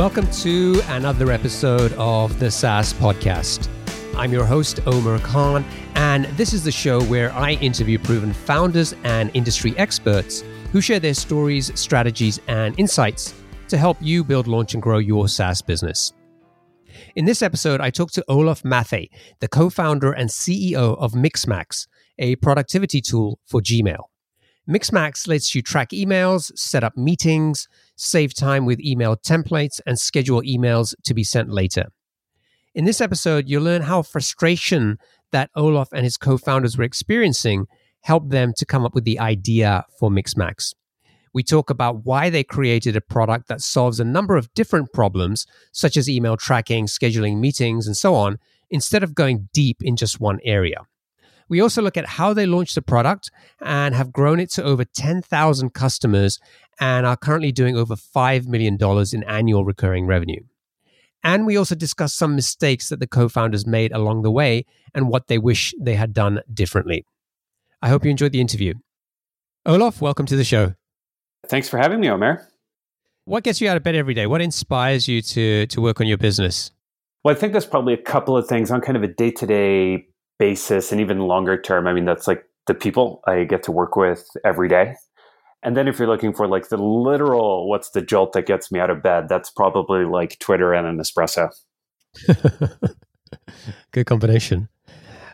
Welcome to another episode of the SaaS Podcast. I'm your host, Omer Khan, and this is the show where I interview proven founders and industry experts who share their stories, strategies, and insights to help you build, launch, and grow your SaaS business. In this episode, I talk to Olof Mathé, the co founder and CEO of Mixmax, a productivity tool for Gmail. Mixmax lets you track emails, set up meetings, save time with email templates, and schedule emails to be sent later. In this episode, you'll learn how frustration that Olof and his co founders were experiencing helped them to come up with the idea for Mixmax. We talk about why they created a product that solves a number of different problems, such as email tracking, scheduling meetings, and so on, instead of going deep in just one area. We also look at how they launched the product and have grown it to over 10,000 customers and are currently doing over $5 million in annual recurring revenue. And we also discuss some mistakes that the co founders made along the way and what they wish they had done differently. I hope you enjoyed the interview. Olof, welcome to the show. Thanks for having me, Omer. What gets you out of bed every day? What inspires you to, to work on your business? Well, I think there's probably a couple of things on kind of a day to day basis and even longer term. I mean, that's like the people I get to work with every day. And then if you're looking for like the literal, what's the jolt that gets me out of bed? That's probably like Twitter and an espresso. Good combination.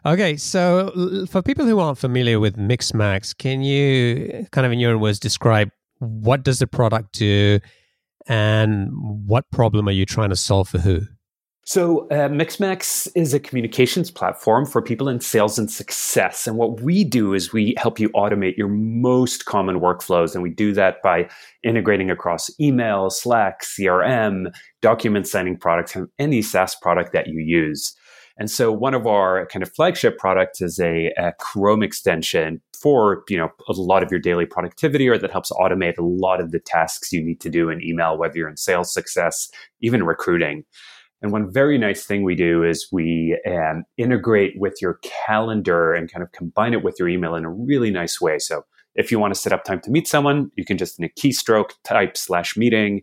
Okay, so for people who aren't familiar with Mixmax, can you kind of in your own words describe what does the product do and what problem are you trying to solve for who? So, uh, Mixmax is a communications platform for people in sales and success. And what we do is we help you automate your most common workflows. And we do that by integrating across email, Slack, CRM, document signing products, and any SaaS product that you use. And so one of our kind of flagship products is a, a, Chrome extension for, you know, a lot of your daily productivity or that helps automate a lot of the tasks you need to do in email, whether you're in sales success, even recruiting. And one very nice thing we do is we um, integrate with your calendar and kind of combine it with your email in a really nice way. So if you want to set up time to meet someone, you can just in a keystroke type slash meeting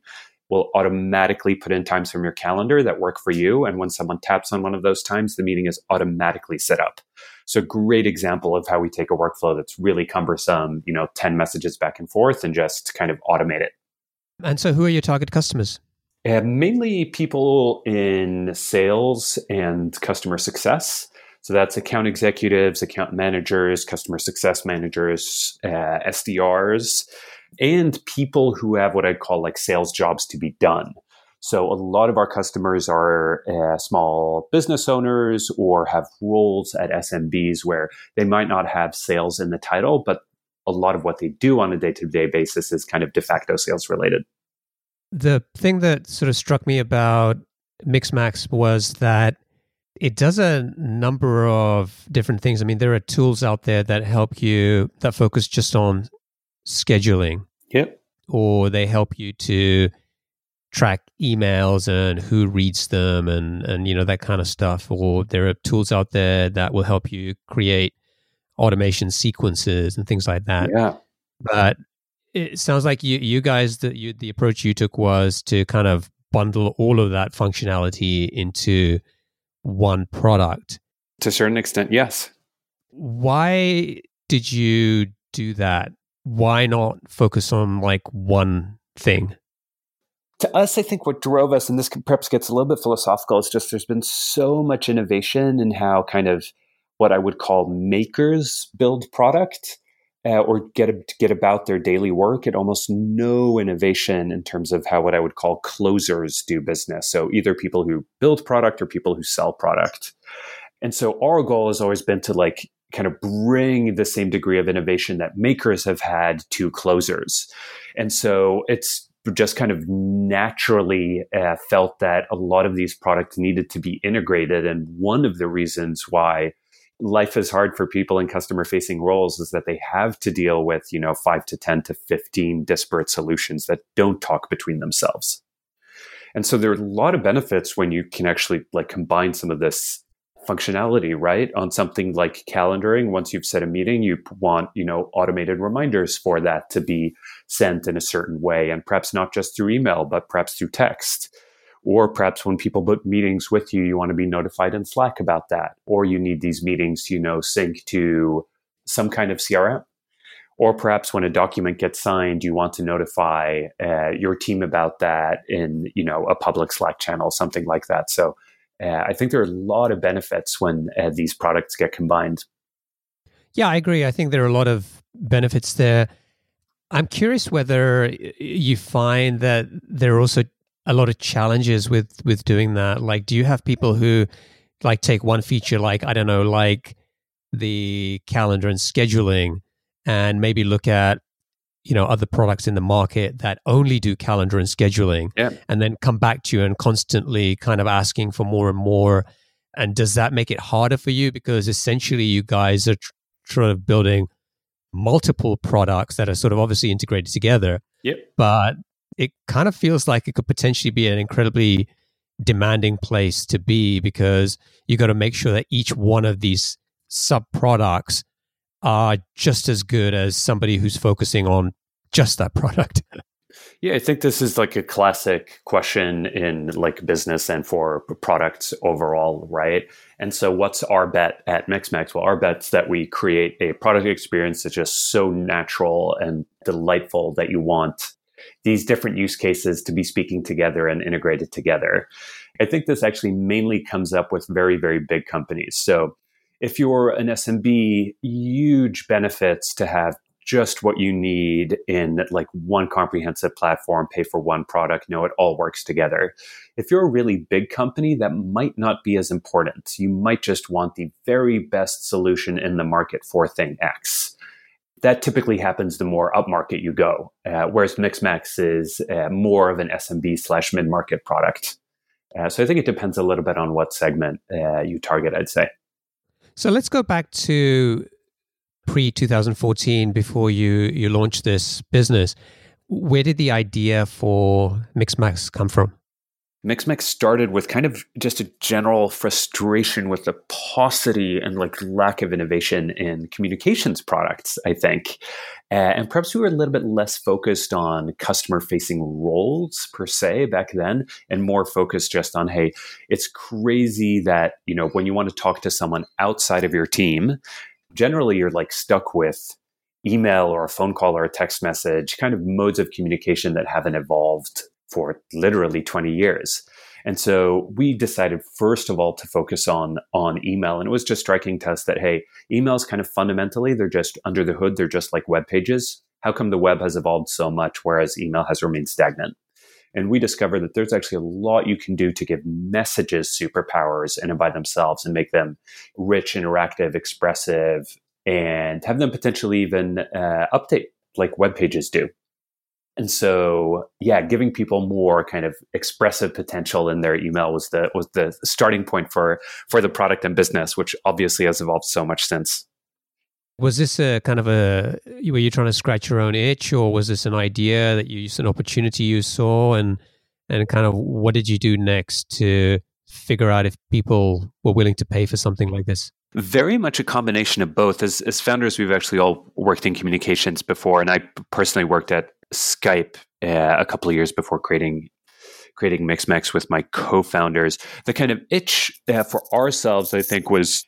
will automatically put in times from your calendar that work for you. And when someone taps on one of those times, the meeting is automatically set up. So great example of how we take a workflow that's really cumbersome, you know, 10 messages back and forth and just kind of automate it. And so who are your target customers? Uh, mainly people in sales and customer success. So that's account executives, account managers, customer success managers, uh, SDRs, and people who have what I'd call like sales jobs to be done. So a lot of our customers are uh, small business owners or have roles at SMBs where they might not have sales in the title, but a lot of what they do on a day to day basis is kind of de facto sales related the thing that sort of struck me about Mixmax was that it does a number of different things. I mean, there are tools out there that help you that focus just on scheduling. Yep. Or they help you to track emails and who reads them and and you know that kind of stuff. Or there are tools out there that will help you create automation sequences and things like that. Yeah. But it sounds like you you guys the you, the approach you took was to kind of bundle all of that functionality into one product. To a certain extent, yes. Why did you do that? Why not focus on like one thing? To us, I think what drove us, and this perhaps gets a little bit philosophical, is just there's been so much innovation in how kind of what I would call makers build product uh, or get get about their daily work at almost no innovation in terms of how what I would call closers do business. So either people who build product or people who sell product. And so our goal has always been to like kind of bring the same degree of innovation that makers have had to closers. And so it's just kind of naturally uh, felt that a lot of these products needed to be integrated. And one of the reasons why life is hard for people in customer facing roles is that they have to deal with, you know, five to 10 to 15 disparate solutions that don't talk between themselves. And so there are a lot of benefits when you can actually like combine some of this functionality, right? On something like calendaring. Once you've set a meeting, you want, you know, automated reminders for that to be sent in a certain way and perhaps not just through email, but perhaps through text Or perhaps when people book meetings with you, you want to be notified in Slack about that. Or you need these meetings, you know, sync to some kind of CRM. Or perhaps when a document gets signed, you want to notify uh, your team about that in, you know, a public Slack channel, something like that. So uh, I think there are a lot of benefits when uh, these products get combined. Yeah, I agree. I think there are a lot of benefits there. I'm curious whether you find that there are also a lot of challenges with with doing that. Like, do you have people who like take one feature, like I don't know, like the calendar and scheduling, and maybe look at you know other products in the market that only do calendar and scheduling, yeah. and then come back to you and constantly kind of asking for more and more. And does that make it harder for you because essentially you guys are tr- sort of building multiple products that are sort of obviously integrated together. Yep. But it kind of feels like it could potentially be an incredibly demanding place to be because you got to make sure that each one of these sub products are just as good as somebody who's focusing on just that product. Yeah, I think this is like a classic question in like business and for products overall, right? And so, what's our bet at Mixmax? Well, our bet's that we create a product experience that's just so natural and delightful that you want these different use cases to be speaking together and integrated together. I think this actually mainly comes up with very, very big companies. So, if you're an SMB, huge benefits to have just what you need in like one comprehensive platform, pay for one product, know it all works together. If you're a really big company, that might not be as important. You might just want the very best solution in the market for thing X. That typically happens the more upmarket you go, uh, whereas Mixmax is uh, more of an SMB slash mid market product. Uh, so I think it depends a little bit on what segment uh, you target, I'd say. So let's go back to pre 2014 before you you launched this business where did the idea for mixmax come from mixmax started with kind of just a general frustration with the paucity and like lack of innovation in communications products i think. Uh, and perhaps we were a little bit less focused on customer facing roles per se back then and more focused just on hey it's crazy that you know when you want to talk to someone outside of your team generally you're like stuck with email or a phone call or a text message, kind of modes of communication that haven't evolved for literally 20 years. And so we decided first of all to focus on on email and it was just striking to us that hey, emails kind of fundamentally they're just under the hood, they're just like web pages. How come the web has evolved so much whereas email has remained stagnant? And we discovered that there's actually a lot you can do to give messages superpowers in and by themselves and make them rich, interactive, expressive, and have them potentially even uh, update like web pages do. And so, yeah, giving people more kind of expressive potential in their email was the was the starting point for for the product and business, which obviously has evolved so much since. Was this a kind of a were you trying to scratch your own itch, or was this an idea that you an opportunity you saw, and and kind of what did you do next to figure out if people were willing to pay for something like this? Very much a combination of both. As as founders, we've actually all worked in communications before, and I personally worked at Skype uh, a couple of years before creating creating Mixmax with my co-founders. The kind of itch uh, for ourselves, I think, was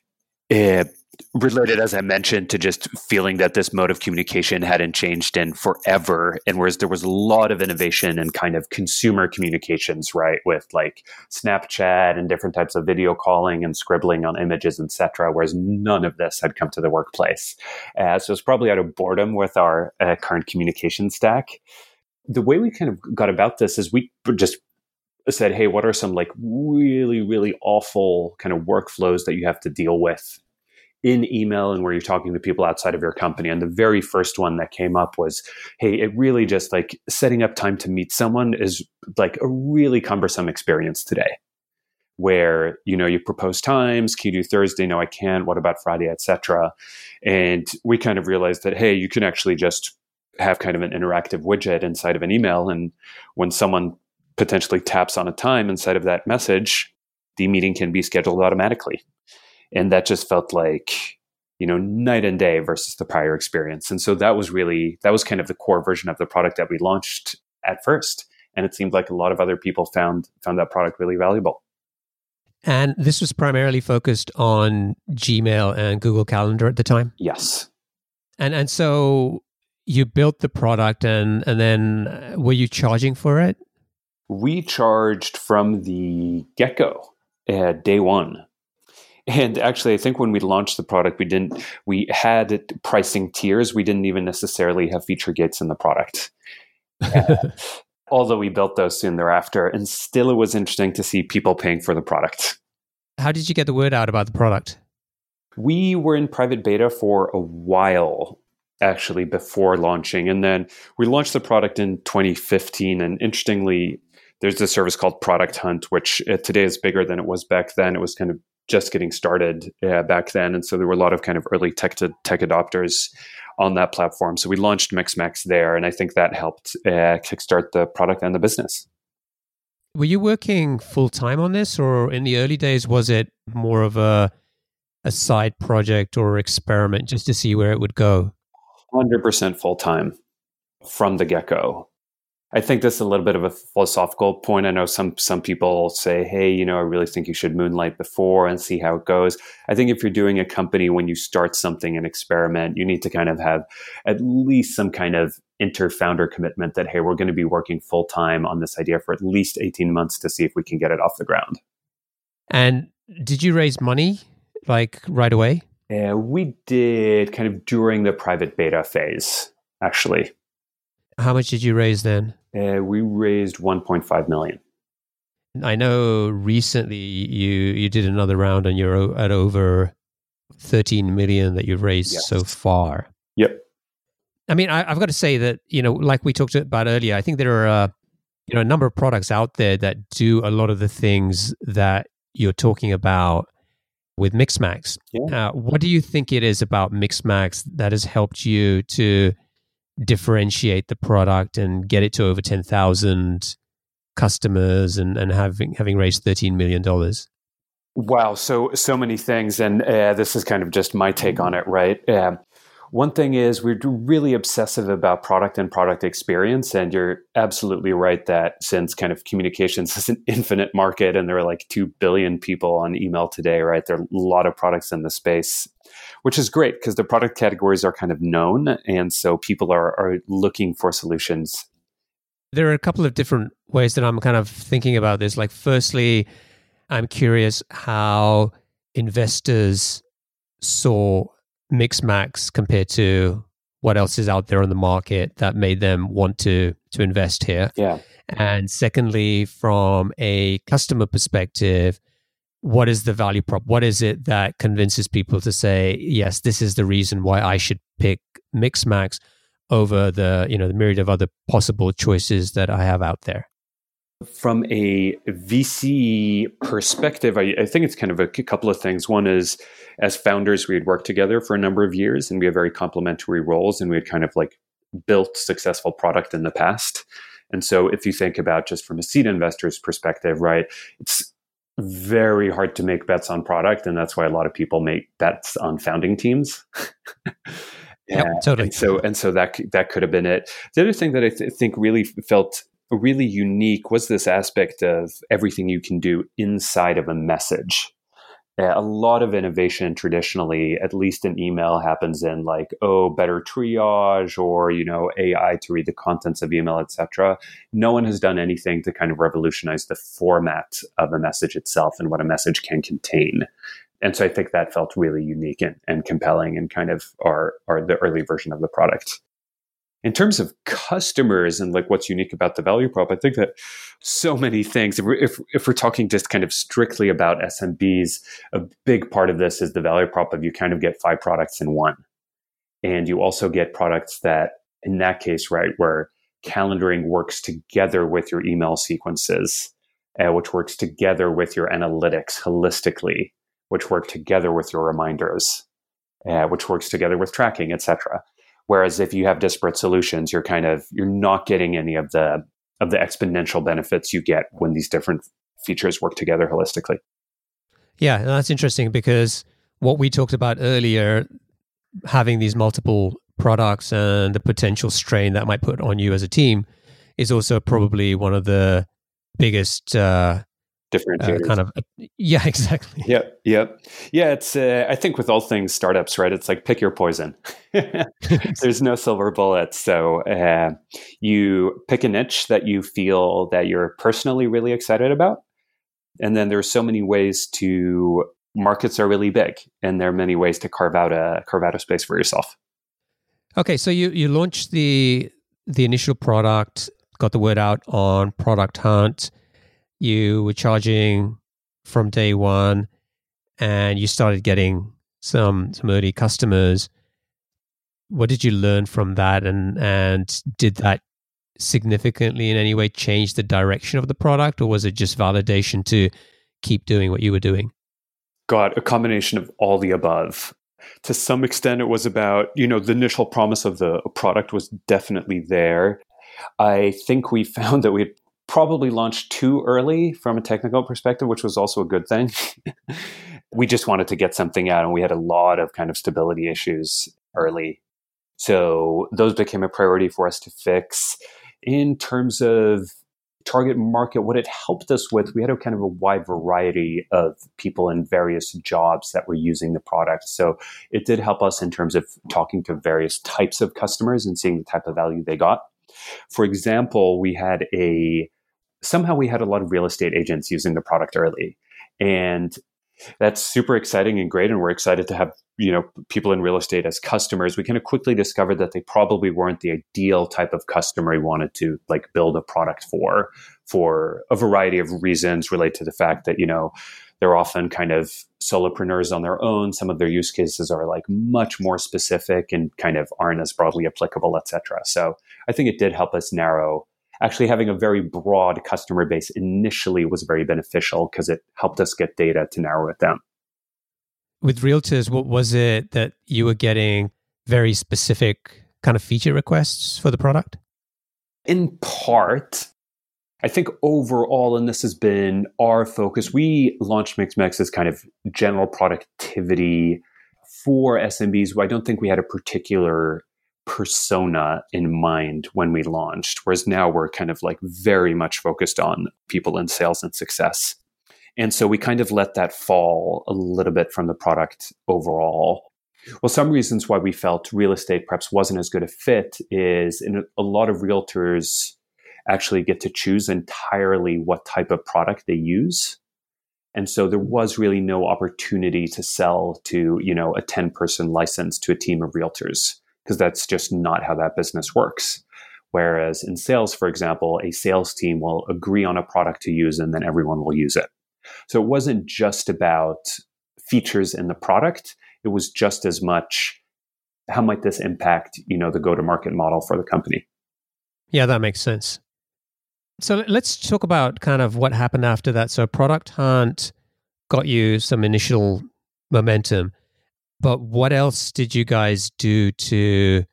uh, related, as I mentioned, to just feeling that this mode of communication hadn't changed in forever. And whereas there was a lot of innovation and in kind of consumer communications, right, with like Snapchat and different types of video calling and scribbling on images, etc., whereas none of this had come to the workplace. Uh, so it's probably out of boredom with our uh, current communication stack. The way we kind of got about this is we just said, hey, what are some like really, really awful kind of workflows that you have to deal with in email and where you're talking to people outside of your company. And the very first one that came up was, hey, it really just like setting up time to meet someone is like a really cumbersome experience today. Where you know you propose times, can you do Thursday? No, I can't. What about Friday, etc. And we kind of realized that hey, you can actually just have kind of an interactive widget inside of an email, and when someone potentially taps on a time inside of that message, the meeting can be scheduled automatically and that just felt like you know night and day versus the prior experience and so that was really that was kind of the core version of the product that we launched at first and it seemed like a lot of other people found found that product really valuable. And this was primarily focused on Gmail and Google Calendar at the time. Yes. And and so you built the product, and and then uh, were you charging for it? We charged from the get go, uh, day one. And actually, I think when we launched the product, we didn't. We had pricing tiers. We didn't even necessarily have feature gates in the product. Uh, although we built those soon thereafter, and still, it was interesting to see people paying for the product. How did you get the word out about the product? We were in private beta for a while, actually, before launching, and then we launched the product in 2015. And interestingly, there's a service called Product Hunt, which uh, today is bigger than it was back then. It was kind of just getting started uh, back then, and so there were a lot of kind of early tech to tech adopters on that platform. So we launched Mixmax there, and I think that helped uh, kickstart the product and the business. Were you working full time on this, or in the early days was it more of a a side project or experiment just to see where it would go? Hundred percent full time from the get go. I think that's a little bit of a philosophical point. I know some some people say, "Hey, you know, I really think you should moonlight before and see how it goes." I think if you're doing a company when you start something an experiment, you need to kind of have at least some kind of inter-founder commitment that hey, we're going to be working full time on this idea for at least 18 months to see if we can get it off the ground. And did you raise money like right away? Yeah, we did kind of during the private beta phase, actually. How much did you raise then? Uh, we raised 1.5 million. I know recently you you did another round and you're at over 13 million that you've raised yes. so far. Yep. I mean, I, have got to say that you know, like we talked about earlier, I think there are uh, you know a number of products out there that do a lot of the things that you're talking about with Mixmax. Yeah. Uh, what do you think it is about Mixmax that has helped you to differentiate the product and get it to over 10,000 customers and, and having, having raised $13 million? Wow, so so many things, and uh, this is kind of just my take on it, right? Uh, one thing is we're really obsessive about product and product experience, and you're absolutely right that since kind of communications is an infinite market, and there are like two billion people on email today, right? There are a lot of products in the space which is great because the product categories are kind of known. And so people are, are looking for solutions. There are a couple of different ways that I'm kind of thinking about this. Like, firstly, I'm curious how investors saw Mixmax compared to what else is out there on the market that made them want to to invest here. Yeah. And secondly, from a customer perspective, what is the value prop? What is it that convinces people to say, yes, this is the reason why I should pick Mixmax over the, you know, the myriad of other possible choices that I have out there? From a VC perspective, I, I think it's kind of a, couple of things. One is, as founders, we had worked together for a number of years, and we have very complementary roles, and we had kind of like built successful product in the past. And so, if you think about just from a seed investor's perspective, right, it's very hard to make bets on product, and that's why a lot of people make bets on founding teams. yeah, totally. And so and so that that could have been it. The other thing that I th- think really felt really unique was this aspect of everything you can do inside of a message a lot of innovation traditionally, at least in email, happens in like, oh, better triage or, you know, AI to read the contents of email, etc. No one has done anything to kind of revolutionize the format of a message itself and what a message can contain. And so I think that felt really unique and, and compelling and kind of our, our the early version of the product in terms of customers and like what's unique about the value prop, I think that so many things. If we're, if, if we're talking just kind of strictly about SMBs, a big part of this is the value prop of you kind of get five products in one, and you also get products that, in that case, right, where calendaring works together with your email sequences, uh, which works together with your analytics holistically, which work together with your reminders, uh, which works together with tracking, etc. Whereas if you have disparate solutions, you're kind of you're not getting any of the of the exponential benefits you get when these different features work together holistically. Yeah, that's interesting because what we talked about earlier, having these multiple products and the potential strain that might put on you as a team, is also probably one of the biggest uh, differentiators. Uh, kind of, uh, yeah, exactly. Yep, yep, yeah. It's uh, I think with all things startups, right? It's like pick your poison. There's no silver bullet, so uh, you pick a niche that you feel that you're personally really excited about, and then there's so many ways to markets are really big, and there are many ways to carve out a carve out a space for yourself. Okay, so you you launched the the initial product, got the word out on Product Hunt you were charging from day one and you started getting some some early customers. What did you learn from that and and did that significantly in any way change the direction of the product or was it just validation to keep doing what you were doing? Got a combination of all the above. To some extent it was about you know the initial promise of the product was definitely there. I think we found that we probably launched too early from a technical perspective, which was also a good thing. we just wanted to get something out, and we had a lot of kind of stability issues early. So those became a priority for us to fix. In terms of target market, what it helped us with, we had a kind of a wide variety of people in various jobs that were using the product. So it did help us in terms of talking to various types of customers and seeing the type of value they got. For example, we had a somehow we had a lot of real estate agents using the product early. And that's super exciting and great. And we're excited to have, you know, people in real estate as customers. We kind of quickly discovered that they probably weren't the ideal type of customer we wanted to like build a product for, for a variety of reasons related to the fact that, you know, they're often kind of solopreneurs on their own. Some of their use cases are like much more specific and kind of aren't as broadly applicable, etc. So I think it did help us narrow actually having a very broad customer base initially was very beneficial because it helped us get data to narrow it down. With realtors, what was it that you were getting very specific kind of feature requests for the product? In part, I think overall, and this has been our focus, we launched Mixmax as kind of general productivity for SMBs. I don't think we had a particular persona in mind when we launched, whereas now we're kind of like very much focused on people in sales and success. And so we kind of let that fall a little bit from the product overall. Well, some reasons why we felt real estate perhaps wasn't as good a fit is in a lot of realtors actually get to choose entirely what type of product they use. And so there was really no opportunity to sell to, you know, a 10 person license to a team of realtors because that's just not how that business works. Whereas in sales, for example, a sales team will agree on a product to use and then everyone will use it. So it wasn't just about features in the product, it was just as much how might this impact, you know, the go-to-market model for the company. Yeah, that makes sense. So let's talk about kind of what happened after that. So Product Hunt got you some initial momentum. But what else did you guys do to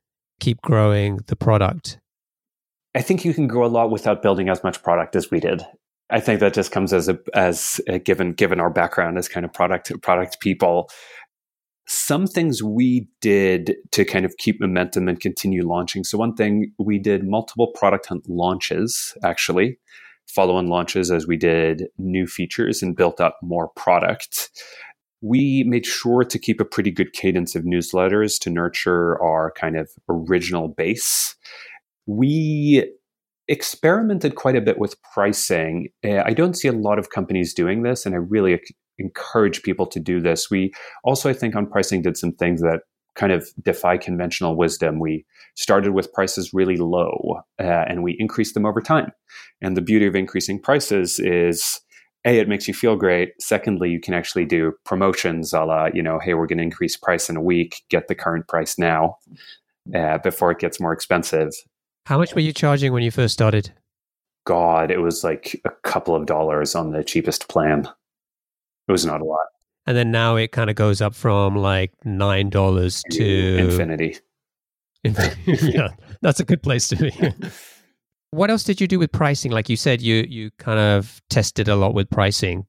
keep growing the product? I think you can grow a lot without building as much product as we did. I think that just comes as a as a given given our background as kind of product product people. Some things we did to kind of keep momentum and continue launching. So one thing we did multiple product hunt launches actually, follow on launches as we did new features and built up more product we made sure to keep a pretty good cadence of newsletters to nurture our kind of original base. We experimented quite a bit with pricing. Uh, I don't see a lot of companies doing this, and I really encourage people to do this. We also, I think, on pricing did some things that kind of defy conventional wisdom. We started with prices really low uh, and we increased them over time. And the beauty of increasing prices is a it makes you feel great. Secondly you can actually do promotions a la you know hey we're going to increase price in a week get the current price now uh, before it gets more expensive. How much were you charging when you first started? God it was like a couple of dollars on the cheapest plan. It was not a lot. And then now it kind of goes up from like nine dollars to infinity. Yeah that's a good place to be what else did you do with pricing? Like you said, you you kind of tested a lot with pricing.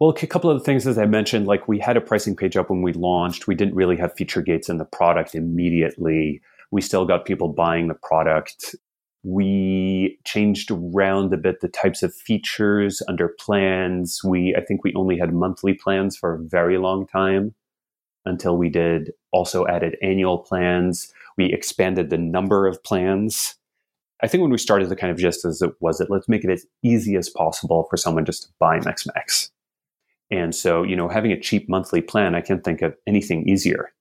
Well, a couple of the things, as I mentioned, like we had a pricing page up when we launched. We didn't really have feature gates in the product immediately. We still got people buying the product We changed around a bit the types of features under plans. We, I think we only had monthly plans for a very long time until we did also added annual plans. We expanded the number of plans. I think when we started the kind of just as it was it, let's make it as easy as possible for someone just to buy Mixmax. And so, you know, having a cheap monthly plan, I can't think of anything easier.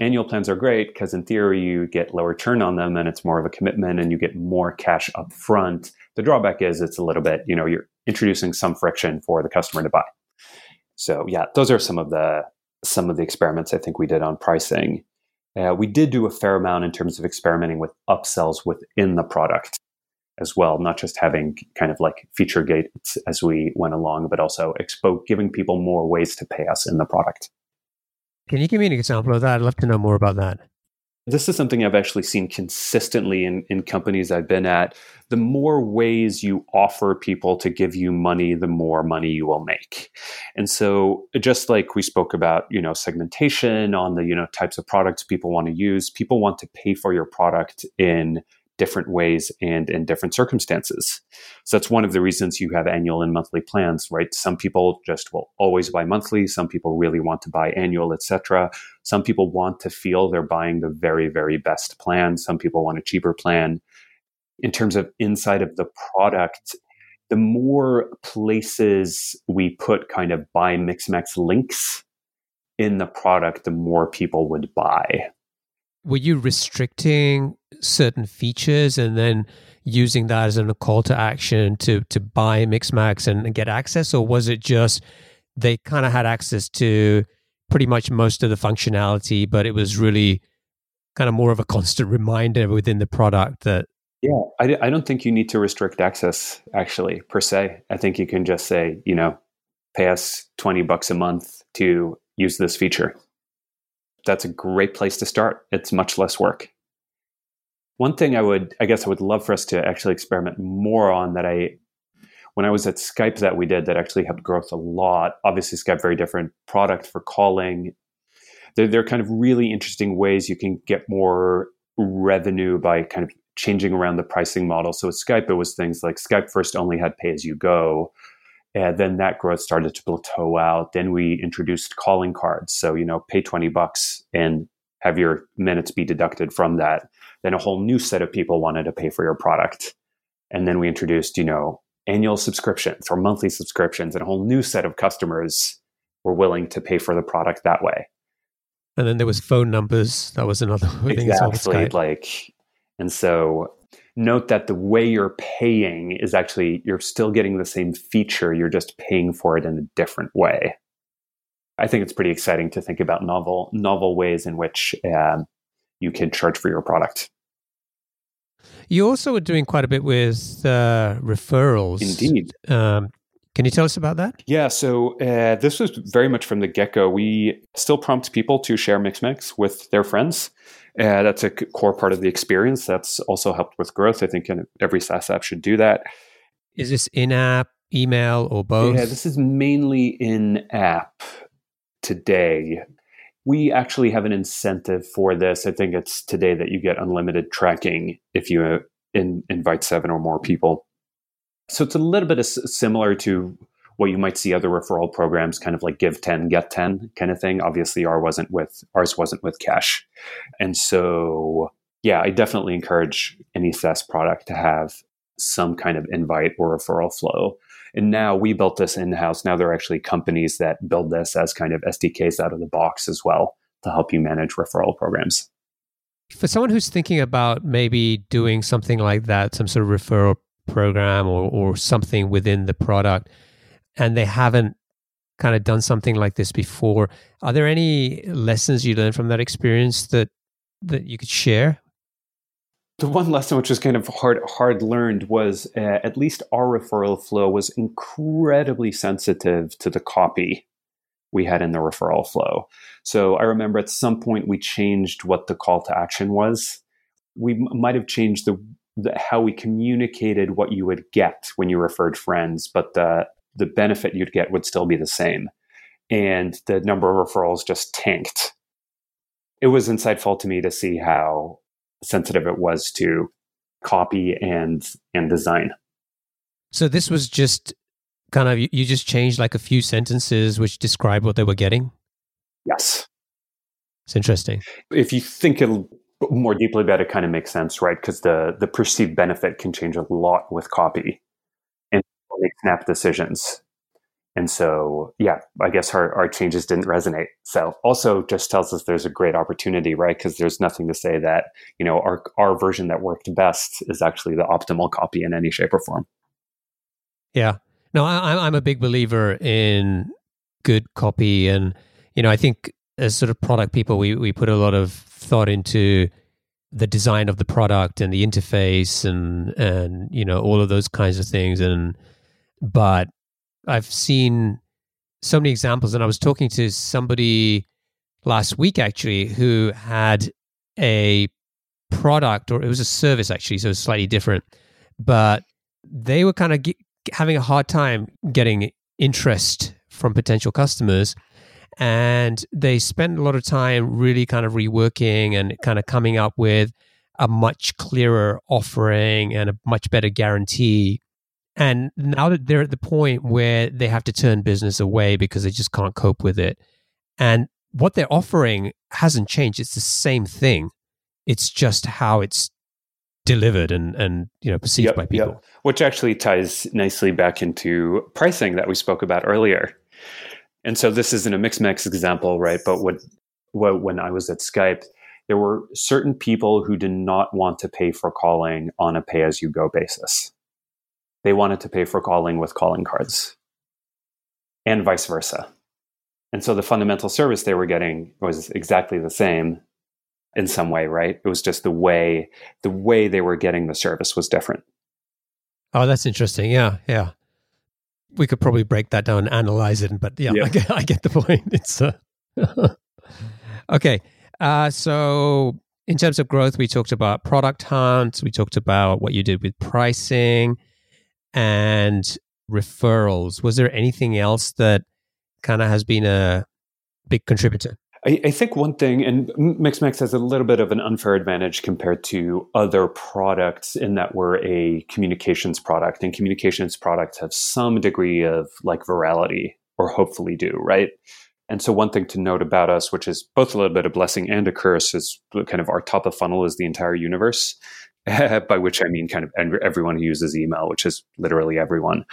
Annual plans are great because in theory you get lower churn on them and it's more of a commitment and you get more cash up front. The drawback is it's a little bit, you know, you're introducing some friction for the customer to buy. So yeah, those are some of the some of the experiments I think we did on pricing. Uh, we did do a fair amount in terms of experimenting with upsells within the product as well, not just having kind of like feature gates as we went along, but also expo- giving people more ways to pay us in the product. Can you give me an example of that? I'd love to know more about that. This is something I've actually seen consistently in, in companies I've been at. The more ways you offer people to give you money, the more money you will make. And so just like we spoke about, you know, segmentation on the, you know, types of products people want to use, people want to pay for your product in different ways and in different circumstances. So that's one of the reasons you have annual and monthly plans, right? Some people just will always buy monthly, some people really want to buy annual, etc. Some people want to feel they're buying the very very best plan, some people want a cheaper plan. In terms of inside of the product, the more places we put kind of buy Mixmax links in the product, the more people would buy were you restricting certain features and then using that as a call to action to to buy Mixmax and get access, or was it just they kind of had access to pretty much most of the functionality, but it was really kind of more of a constant reminder within the product that. Yeah, I, I don't think you need to restrict access actually per se. I think you can just say, you know, pay us 20 bucks a month to use this feature that's a great place to start. It's much less work. One thing I would, I guess, I would love for us to actually experiment more on that I, when I was at Skype, that we did that actually helped growth a lot. Obviously, Skype very different product for calling. There, there are kind of really interesting ways you can get more revenue by kind of changing around the pricing model. So with Skype, it was things like Skype first only had pay as you go. And then that growth started to plateau out. Then we introduced calling cards. So, you know, pay 20 bucks and have your minutes be deducted from that. Then a whole new set of people wanted to pay for your product. And then we introduced, you know, annual subscriptions or monthly subscriptions, and a whole new set of customers were willing to pay for the product that way. And then there was phone numbers. That was another thing. Exactly. Like, and so note that the way you're paying is actually you're still getting the same feature you're just paying for it in a different way. I think it's pretty exciting to think about novel novel ways in which um, you can charge for your product. You also were doing quite a bit with uh, referrals indeed. um, can you tell us about that? Yeah, so uh, this was very much from the get go. We still prompt people to share Mixmax with their friends. Uh, that's a core part of the experience. That's also helped with growth. I think every SaaS app should do that. Is this in app, email, or both? Yeah, this is mainly in app today. We actually have an incentive for this. I think it's today that you get unlimited tracking if you uh, in, invite seven or more people. So it's a little bit similar to what you might see other referral programs kind of like give 10 get 10 kind of thing. Obviously ours wasn't with ours wasn't with cash. And so yeah i definitely encourage any saas product to have some kind of invite or referral flow. And now we built this in-house. Now there are actually companies that build this as kind of sdks out of the box as well to help you manage referral programs. For someone who's thinking about maybe doing something like that some sort of referral program or, or something within the product and they haven't kind of done something like this before. Are there any lessons you learned from that experience that that you could share? The one lesson which was kind of hard hard learned was uh, at least our referral flow was incredibly sensitive to the copy we had in the referral flow. So I remember at some point we changed what the call to action was. We might have changed the, the, how we communicated what you would get when you referred friends, but the the benefit you'd get would still be the same. And the number of referrals just tanked. It was insightful to me to see how sensitive it was to copy and and design. So this was just kind of you just changed like a few sentences which describe what they were getting. Yes, it's interesting. If you think more deeply about it, kind of makes sense, right? Because the the perceived benefit can change a lot with copy, and make snap decisions. And so, yeah, I guess our, our changes didn't resonate. So also just tells us there's a great opportunity, right? Because there's nothing to say that, you know, our, our version that worked best is actually the optimal copy in any shape or form. Yeah. No, I, I'm a big believer in good copy. And, you know, I think as sort of product people, we, we put a lot of thought into the design of the product and the interface and, and, you know, all of those kinds of things. And, but I've seen so many examples, and I was talking to somebody last week actually who had a product or it was a service actually, so it's slightly different, but they were kind of ge- having a hard time getting interest from potential customers. And they spent a lot of time really kind of reworking and kind of coming up with a much clearer offering and a much better guarantee and now that they're at the point where they have to turn business away because they just can't cope with it. And what they're offering hasn't changed. It's the same thing. It's just how it's delivered and, and you know perceived yep, by people. Yep. Which actually ties nicely back into pricing that we spoke about earlier. And so this isn't a Mixmax example, right? But what, what when I was at Skype, there were certain people who did not want to pay for calling on a pay as you go basis they wanted to pay for calling with calling cards and vice versa. And so the fundamental service they were getting was exactly the same in some way, right? It was just the way the way they were getting the service was different. Oh, that's interesting. Yeah, yeah. We could probably break that down and analyze it, but yeah. I, get, I, get, the point. It's uh, okay. Uh, so in terms of growth, we talked about product hunt. We talked about what you did with pricing and referrals. Was there anything else that kind of has been a big contributor? I, I, think one thing, and MixMax has a little bit of an unfair advantage compared to other products in that we're a communications product, and communications products have some degree of like virality, or hopefully do, right? And so, one thing to note about us, which is both a little bit of blessing and a curse, is kind of our top of funnel is the entire universe. by which I mean kind of everyone who uses email, which is literally everyone.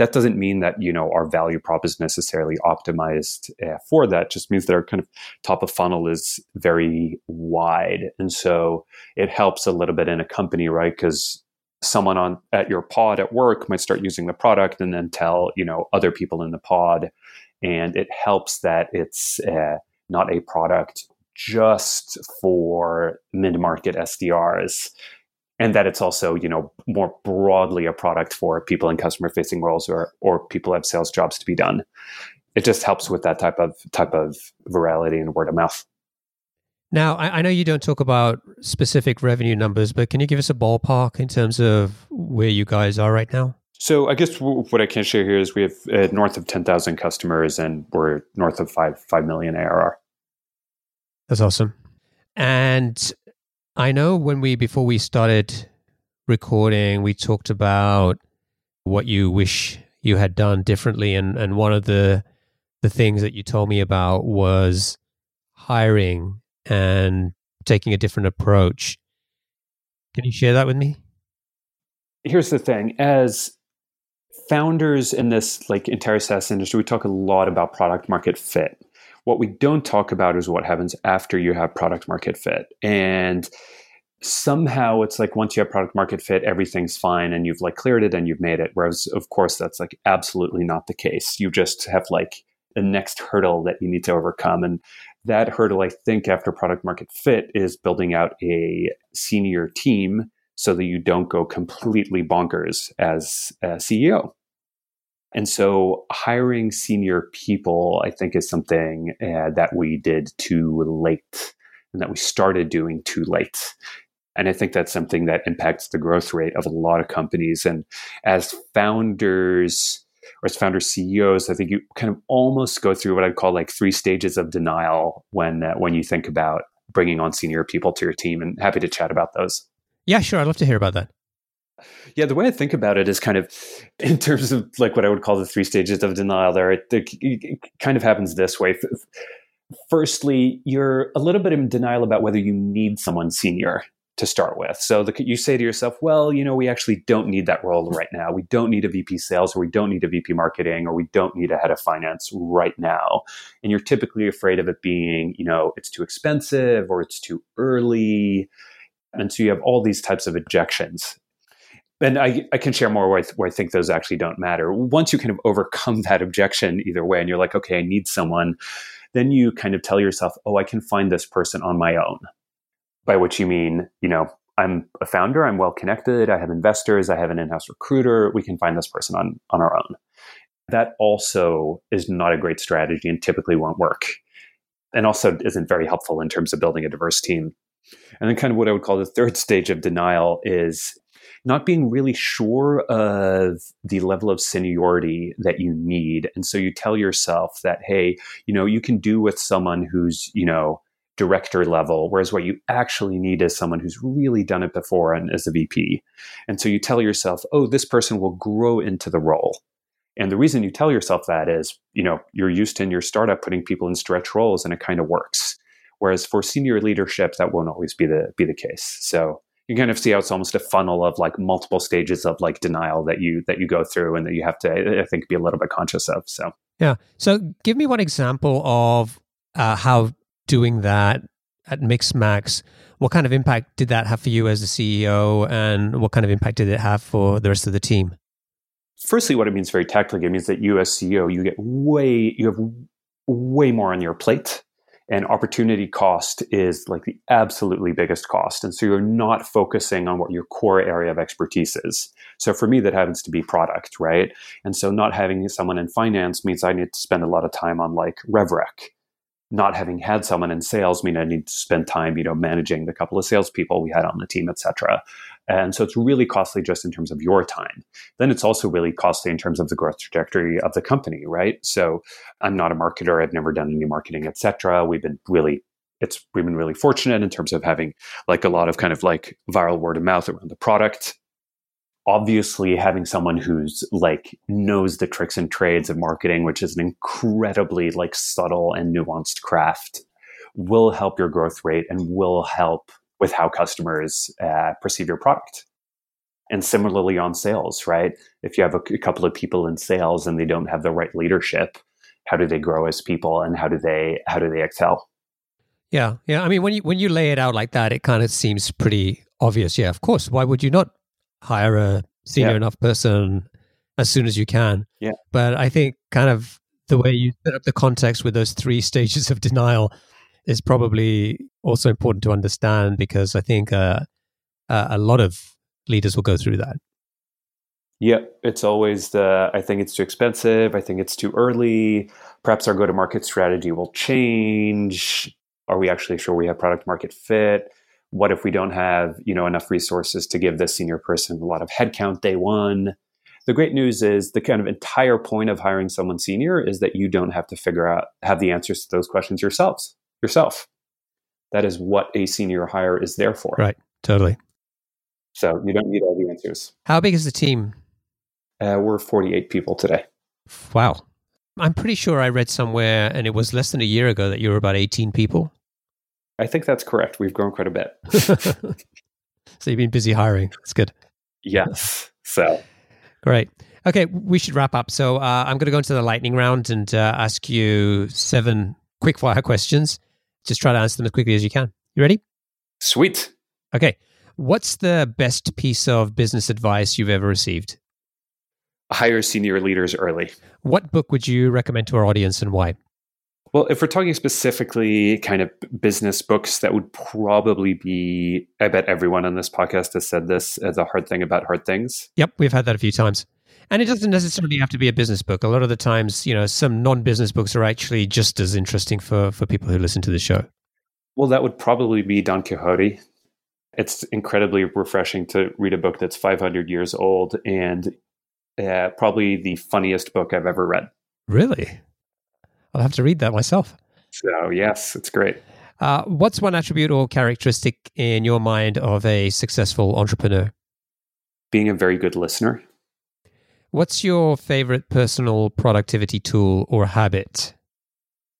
That doesn't mean that you know our value prop is necessarily optimized uh, for that. It just means that our kind of top of funnel is very wide, and so it helps a little bit in a company, right? Because someone on at your pod at work might start using the product and then tell you know other people in the pod, and it helps that it's uh, not a product just for mid market SDRs and that it's also you know more broadly a product for people in customer facing roles or or people have sales jobs to be done it just helps with that type of type of virality and word of mouth now I, I know you don't talk about specific revenue numbers but can you give us a ballpark in terms of where you guys are right now so I guess w- what I can share here is we have uh, north of 10,000 customers and we're north of 5 5 million ARR. That's awesome. And I know when we, before we started recording, we talked about what you wish you had done differently. And, and one of the, the things that you told me about was hiring and taking a different approach. Can you share that with me? Here's the thing as founders in this like entire SaaS industry, we talk a lot about product market fit. What we don't talk about is what happens after you have product market fit. And somehow it's like once you have product market fit, everything's fine and you've like cleared it and you've made it. Whereas, of course, that's like absolutely not the case. You just have like the next hurdle that you need to overcome. And that hurdle, I think, after product market fit is building out a senior team so that you don't go completely bonkers as uh, a CEO. And so hiring senior people, I think, is something uh, that we did too late and that we started doing too late. And I think that's something that impacts the growth rate of a lot of companies. And as founders, or as founder CEOs, I think you kind of almost go through what I'd call like three stages of denial when uh, when you think about bringing on senior people to your team. And happy to chat about those. Yeah, sure. I'd love to hear about that. Yeah, the way I think about it is kind of in terms of like what I would call the three stages of denial. There, it, it kind of happens this way. Firstly, you're a little bit in denial about whether you need someone senior to start with. So the, you say to yourself, well, you know, we actually don't need that role right now. We don't need a VP sales or we don't need a VP marketing or we don't need a head of finance right now. And you're typically afraid of it being, you know, it's too expensive or it's too early. And so you have all these types of objections. And I, I can share more where I, th- where I think those actually don't matter. Once you kind of overcome that objection either way, and you're like, okay, I need someone, then you kind of tell yourself, oh, I can find this person on my own by which you mean, you know, I'm a founder, I'm well connected, I have investors, I have an in-house recruiter, we can find this person on on our own. That also is not a great strategy and typically won't work. And also isn't very helpful in terms of building a diverse team. And then kind of what I would call the third stage of denial is not being really sure of the level of seniority that you need. And so you tell yourself that, hey, you know, you can do with someone who's, you know, director level, whereas what you actually need is someone who's really done it before and is a VP. And so you tell yourself, oh, this person will grow into the role. And the reason you tell yourself that is, you know, you're used to in your startup putting people in stretch roles and it kind of works. Whereas for senior leadership, that won't always be the be the case. So you kind of see how it's almost a funnel of like multiple stages of like denial that you that you go through and that you have to I think be a little bit conscious of. So yeah. So give me one example of uh, how doing that at Mixmax, what kind of impact did that have for you as a CEO and what kind of impact did it have for the rest of the team? Firstly, what it means very tactically, it means that you as CEO, you get way, you have way more on your plate and opportunity cost is like the absolutely biggest cost. And so you're not focusing on what your core area of expertise is. So for me, that happens to be product, right? And so not having someone in finance means I need to spend a lot of time on like RevRec not having had someone in sales mean I need to spend time, you know, managing the couple of salespeople we had on the team, et cetera. And so it's really costly just in terms of your time. Then it's also really costly in terms of the growth trajectory of the company, right? So I'm not a marketer. I've never done any marketing, et cetera. We've been really it's we've been really fortunate in terms of having like a lot of kind of like viral word of mouth around the product obviously having someone who's like knows the tricks and trades of marketing which is an incredibly like subtle and nuanced craft will help your growth rate and will help with how customers uh, perceive your product and similarly on sales right if you have a, a couple of people in sales and they don't have the right leadership how do they grow as people and how do they how do they excel yeah yeah i mean when you when you lay it out like that it kind of seems pretty obvious yeah of course why would you not hire a senior yeah. enough person as soon as you can. Yeah. But I think kind of the way you set up the context with those three stages of denial is probably also important to understand because I think uh, a lot of leaders will go through that. Yeah, it's always the I think it's too expensive. I think it's too early. Perhaps our go to market strategy will change. Are we actually sure we have product market fit? what if we don't have you know enough resources to give this senior person a lot of headcount day one the great news is the kind of entire point of hiring someone senior is that you don't have to figure out have the answers to those questions yourselves yourself that is what a senior hire is there for right totally so you don't need all the answers how big is the team uh, we're 48 people today wow i'm pretty sure i read somewhere and it was less than a year ago that you were about 18 people I think that's correct. We've grown quite a bit. so you've been busy hiring. That's good. Yes. So great. Okay, we should wrap up. So uh, I'm going to go into the lightning round and uh, ask you seven quick fire questions. Just try to answer them as quickly as you can. You ready? Sweet. Okay. What's the best piece of business advice you've ever received? Hire senior leaders early. What book would you recommend to our audience and why? Well, if we're talking specifically kind of business books, that would probably be, I bet everyone on this podcast has said this as a hard thing about hard things. Yep, we've had that a few times. And it doesn't necessarily have to be a business book. A lot of the times, you know, some non business books are actually just as interesting for, for people who listen to the show. Well, that would probably be Don Quixote. It's incredibly refreshing to read a book that's 500 years old and uh, probably the funniest book I've ever read. Really? I'll have to read that myself. So, yes, it's great. Uh, what's one attribute or characteristic in your mind of a successful entrepreneur? Being a very good listener. What's your favorite personal productivity tool or habit?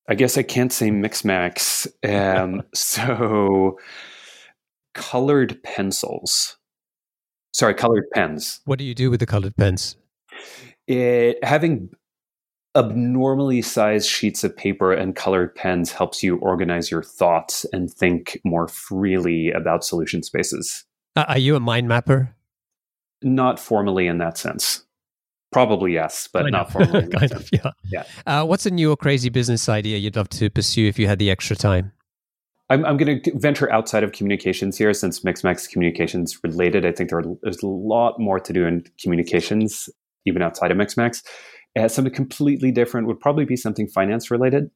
I guess I can't say Mixmax. Um, so, colored pencils. Sorry, colored pens. What do you do with the colored pens? It, having abnormally sized sheets of paper and colored pens helps you organize your thoughts and think more freely about solution spaces. Uh, are you a mind mapper? Not formally in that sense. Probably yes, but kind not of. formally. kind of, yeah. Yeah. Uh, what's a new or crazy business idea you'd love to pursue if you had the extra time? I'm, I'm going to venture outside of communications here since Mixmax communications related. I think there are, there's a lot more to do in communications, even outside of Mixmax. Uh, something completely different would probably be something finance related.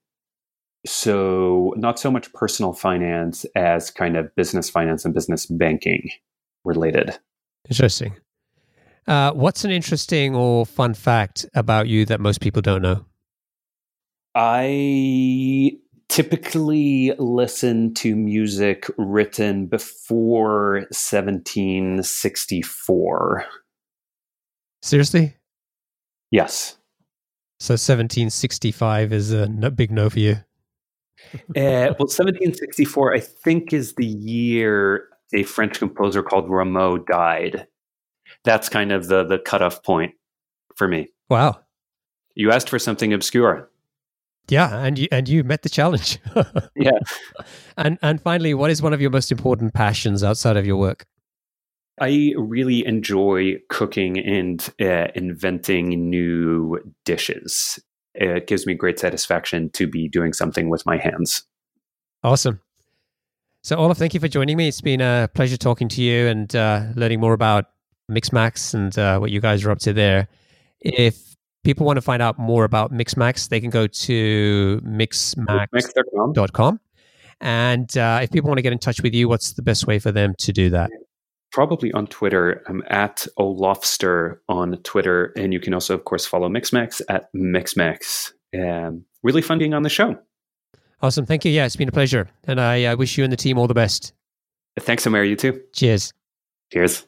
So, not so much personal finance as kind of business finance and business banking related. Interesting. Uh, what's an interesting or fun fact about you that most people don't know? I typically listen to music written before 1764. Seriously? Yes. So 1765 is a no, big no for you. uh, well, 1764, I think, is the year a French composer called Rameau died. That's kind of the the cutoff point for me. Wow. You asked for something obscure. Yeah, and you and you met the challenge. yeah. And and finally, what is one of your most important passions outside of your work? I really enjoy cooking and uh, inventing new dishes. It gives me great satisfaction to be doing something with my hands. Awesome. So, Olof, thank you for joining me. It's been a pleasure talking to you and uh, learning more about Mixmax and uh, what you guys are up to there. If people want to find out more about Mixmax, they can go to mixmax.com. And uh, if people want to get in touch with you, what's the best way for them to do that? Probably on Twitter. I'm at Olofster on Twitter. And you can also, of course, follow Mixmax at Mixmax. Um, really fun being on the show. Awesome. Thank you. Yeah, it's been a pleasure. And I uh, wish you and the team all the best. Thanks, Omer. You too. Cheers. Cheers.